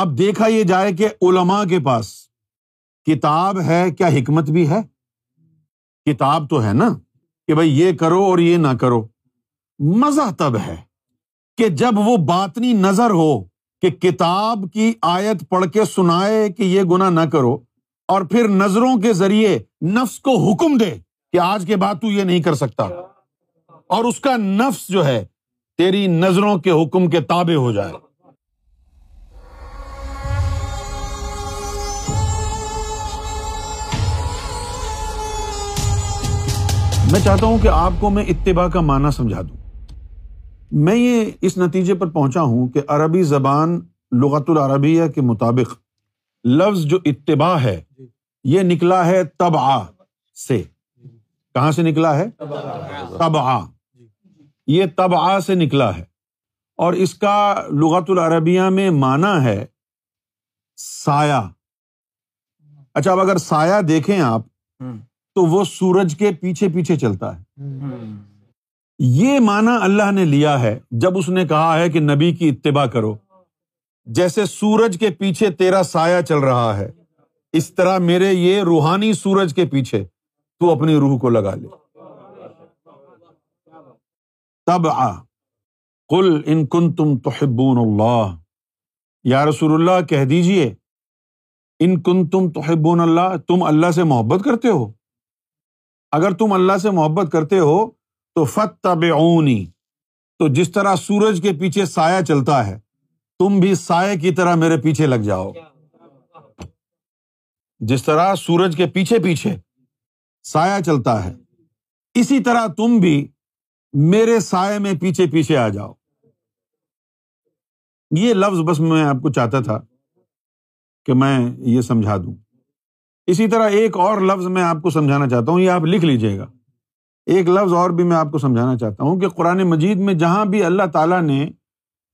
اب دیکھا یہ جائے کہ علما کے پاس کتاب ہے، کیا حکمت بھی ہے؟ کتاب تو ہے نا، کہ بھائی یہ کرو اور یہ نہ کرو۔ مزہ تب ہے کہ جب وہ باتنی نظر ہو کہ کتاب کی آیت پڑھ کے سنائے کہ یہ گنا نہ کرو اور پھر نظروں کے ذریعے نفس کو حکم دے کہ آج کے بعد تو یہ نہیں کر سکتا۔ اور اس کا نفس جو ہے، تیری نظروں کے حکم کے تابے ہو جائے۔ میں چاہتا ہوں کہ آپ کو میں اتباع کا معنی سمجھا دوں۔ میں یہ اس نتیجے پر پہنچا ہوں کہ عربی زبان لغت العربیہ کے مطابق لفظ جو اتباع ہے یہ نکلا ہے تبا سے۔ کہاں سے نکلا ہے؟ تبا یہ تبا سے نکلا ہے۔ اور اس کا لغت العربیہ میں معنی ہے سایہ۔ اچھا اب اگر سایہ دیکھیں آپ تو وہ سورج کے پیچھے پیچھے چلتا ہے۔ یہ مانا اللہ نے لیا ہے جب اس نے کہا ہے کہ نبی کی اتباع کرو۔ جیسے سورج کے پیچھے تیرا سایہ چل رہا ہے، اس طرح میرے یہ روحانی سورج کے پیچھے تو اپنی روح کو لگا لے۔ تب آ کل ان کن تم تو اللہ۔ یا رسول اللہ، کہہ دیجیے ان کن تم تو اللہ، تم اللہ سے محبت کرتے ہو۔ اگر تم اللہ سے محبت کرتے ہو تو فت تو جس طرح سورج کے پیچھے سایہ چلتا ہے، تم بھی سائے کی طرح میرے پیچھے لگ جاؤ۔ جس طرح سورج کے پیچھے پیچھے سایہ چلتا ہے، اسی طرح تم بھی میرے سائے میں پیچھے پیچھے آ جاؤ۔ یہ لفظ بس میں آپ کو چاہتا تھا کہ میں یہ سمجھا دوں۔ اسی طرح ایک اور لفظ میں آپ کو سمجھانا چاہتا ہوں، یہ آپ لکھ لیجیے گا۔ ایک لفظ اور بھی میں آپ کو سمجھانا چاہتا ہوں کہ قرآن مجید میں جہاں بھی اللہ تعالیٰ نے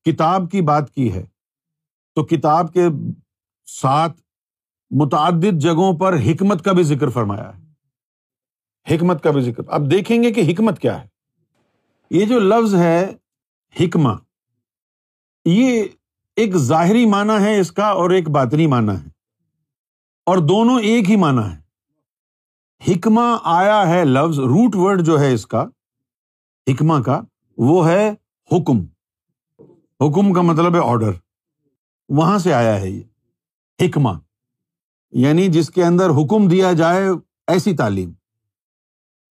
کتاب کی بات کی ہے، تو کتاب کے ساتھ متعدد جگہوں پر حکمت کا بھی ذکر فرمایا ہے۔ حکمت کا بھی ذکر۔ اب دیکھیں گے کہ حکمت کیا ہے۔ یہ جو لفظ ہے، حکمہ، یہ ایک ظاہری معنی ہے اس کا اور ایک باطنی معنی ہے۔ اور دونوں ایک ہی معنی ہے حکمہ آیا ہے لفظ روٹ ورڈ جو ہے اس کا، حکمہ کا، وہ ہے حکم۔ حکم کا مطلب ہے آرڈر وہاں سے آیا ہے یہ۔ حکمہ۔ یعنی جس کے اندر حکم دیا جائے ایسی تعلیم۔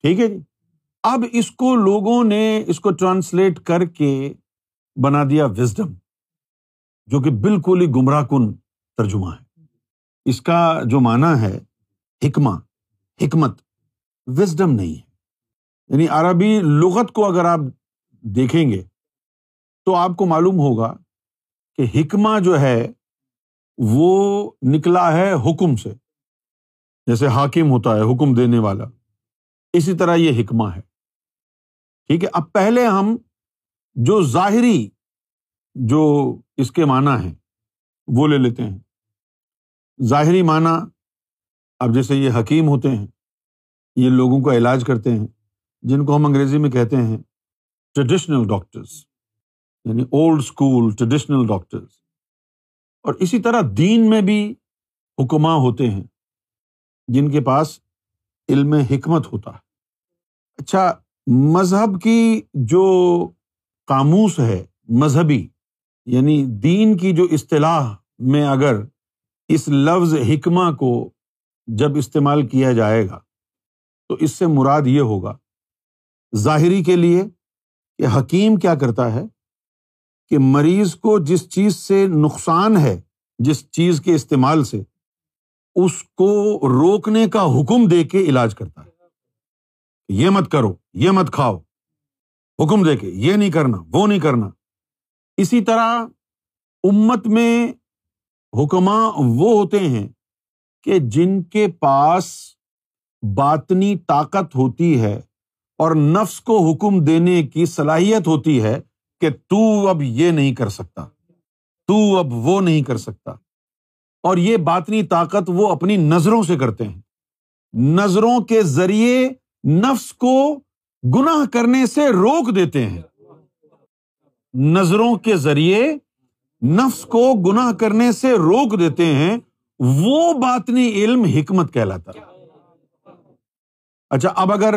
ٹھیک ہے جی؟ اب اس کو لوگوں نے اس کو ٹرانسلیٹ کر کے بنا دیا وزڈم جو کہ بالکل ہی گمراہ کن ترجمہ ہے۔ اس کا جو معنی ہے حکمہ، حکمت وزڈم نہیں ہے۔ یعنی عربی لغت کو اگر آپ دیکھیں گے تو آپ کو معلوم ہوگا کہ حکمہ جو ہے وہ نکلا ہے حکم سے۔ جیسے حاکم ہوتا ہے، حکم دینے والا۔ اسی طرح یہ حکمہ ہے۔ ٹھیک ہے، اب پہلے ہم جو ظاہری جو اس کے معنی ہے وہ لے لیتے ہیں۔ ظاہری معنی اب جیسے یہ حکیم ہوتے ہیں، یہ لوگوں کا علاج کرتے ہیں، جن کو ہم انگریزی میں کہتے ہیں ٹریڈیشنل ڈاکٹرس یعنی اولڈ اسکول ٹریڈیشنل ڈاکٹرس اور اسی طرح دین میں بھی حکماں ہوتے ہیں، جن کے پاس علم حکمت ہوتا ہے۔ اچھا مذہب کی جو قاموس ہے، مذہبی یعنی دین کی جو اصطلاح میں اگر اس لفظ حکمہ کو جب استعمال کیا جائے گا، تو اس سے مراد یہ ہوگا، ظاہری کے لیے کہ حکیم کیا کرتا ہے؟ کہ مریض کو جس چیز سے نقصان ہے، جس چیز کے استعمال سے، اس کو روکنے کا حکم دے کے علاج کرتا ہے۔ یہ مت کرو، یہ مت کھاؤ، حکم دے کے، یہ نہیں کرنا، وہ نہیں کرنا۔ اسی طرح امت میں حکماں وہ ہوتے ہیں کہ جن کے پاس باطنی طاقت ہوتی ہے اور نفس کو حکم دینے کی صلاحیت ہوتی ہے کہ تو اب یہ نہیں کر سکتا، تو اب وہ نہیں کر سکتا۔ اور یہ باطنی طاقت وہ اپنی نظروں سے کرتے ہیں۔ نظروں کے ذریعے نفس کو گناہ کرنے سے روک دیتے ہیں۔ نظروں کے ذریعے نفس کو گناہ کرنے سے روک دیتے ہیں، وہ باطنی علم حکمت کہلاتا۔ اچھا اب اگر،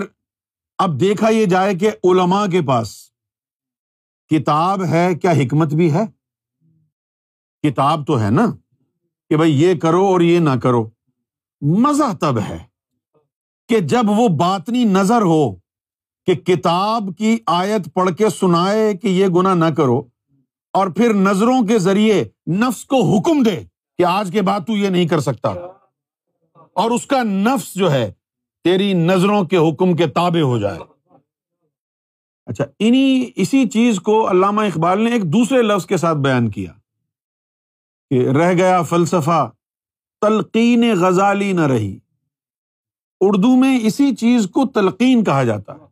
اب دیکھا یہ جائے کہ علما کے پاس کتاب ہے، کیا حکمت بھی ہے؟ کتاب تو ہے نا، کہ بھائی یہ کرو اور یہ نہ کرو۔ مزہ تب ہے کہ جب وہ باطنی نظر ہو کہ کتاب کی آیت پڑھ کے سنائے کہ یہ گنا نہ کرو اور پھر نظروں کے ذریعے نفس کو حکم دے کہ آج کے بعد تو یہ نہیں کر سکتا۔ اور اس کا نفس جو ہے، تیری نظروں کے حکم کے تابے ہو جائے۔ اچھا انہیں اسی چیز کو علامہ اقبال نے ایک دوسرے لفظ کے ساتھ بیان کیا کہ رہ گیا فلسفہ، تلقین غزالی نہ رہی۔ اردو میں اسی چیز کو تلقین کہا جاتا۔ ہے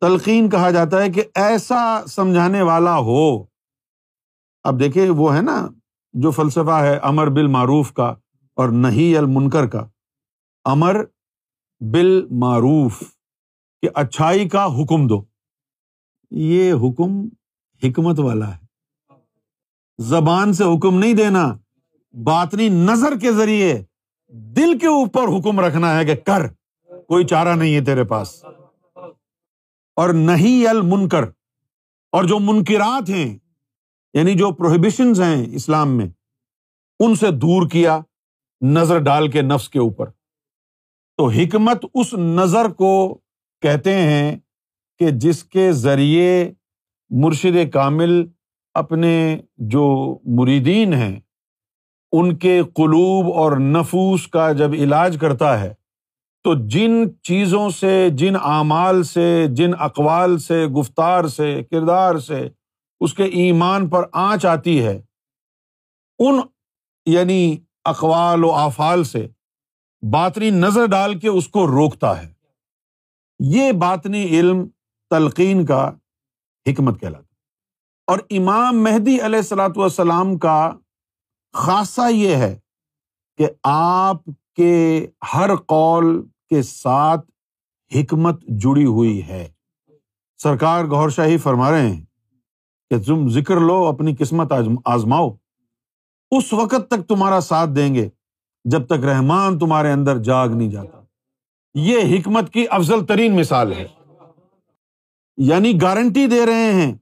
تلقین کہا جاتا ہے کہ ایسا سمجھانے والا ہو۔ اب دیکھے وہ ہے نا جو فلسفہ ہے امر بال معروف کا اور نہیں المنکر کا۔ امر بال معروف کہ اچھائی کا حکم دو۔ یہ حکم حکمت والا ہے۔ زبان سے حکم نہیں دینا، باطنی نظر کے ذریعے دل کے اوپر حکم رکھنا ہے کہ کر، کوئی چارہ نہیں ہے تیرے پاس۔ اور نہیں المنکر، اور جو منکرات ہیں یعنی جو پروہیبیشن ہیں اسلام میں، ان سے دور کیا نظر ڈال کے نفس کے اوپر۔ تو حکمت اس نظر کو کہتے ہیں کہ جس کے ذریعے مرشد کامل اپنے جو مریدین ہیں، ان کے قلوب اور نفوس کا جب علاج کرتا ہے، تو جن چیزوں سے، جن اعمال سے، جن اقوال سے، گفتار سے، کردار سے اس کے ایمان پر آنچ آتی ہے، ان یعنی اقوال و افعال سے باطنی نظر ڈال کے اس کو روکتا ہے۔ یہ باطنی علم تلقین کا حکمت کہلاتا اور امام مہدی علیہ السلاۃ والسلام کا خاصہ یہ ہے کہ آپ کے ہر قول کے ساتھ حکمت جڑی ہوئی ہے۔ سرکار گور شاہی فرما رہے ہیں کہ تم ذکر لو، اپنی قسمت آزماؤ۔ اس وقت تک تمہارا ساتھ دیں گے، جب تک رحمان تمہارے اندر جاگ نہیں جاتا۔ یہ حکمت کی افضل ترین مثال ہے۔ یعنی گارنٹی دے رہے ہیں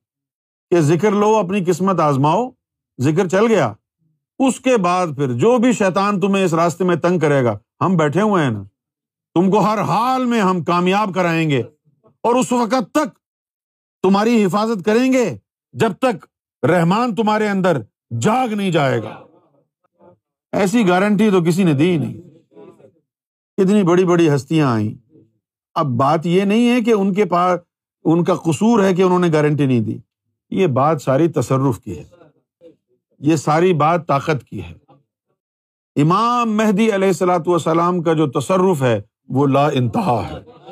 کہ ذکر لو، اپنی قسمت آزماؤ۔ ذکر چل گیا۔ اس کے بعد پھر جو بھی شیطان تمہیں اس راستے میں تنگ کرے گا، ہم بیٹھے ہوئے ہیں نا۔ تم کو ہر حال میں ہم کامیاب کرائیں گے اور اس وقت تک تمہاری حفاظت کریں گے۔ جب تک رحمان تمہارے اندر جاگ نہیں جائے گا۔ ایسی گارنٹی تو کسی نے دی نہیں۔ اتنی بڑی بڑی ہستیاں آئیں۔ اب بات یہ نہیں ہے کہ ان کے پاس، ان کا قصور ہے کہ انہوں نے گارنٹی نہیں دی۔ یہ بات ساری تصرف کی ہے۔ یہ ساری بات طاقت کی ہے۔ امام مہدی علیہ السلاۃ والسلام کا جو تصرف ہے، وہ لا انتہا ہے۔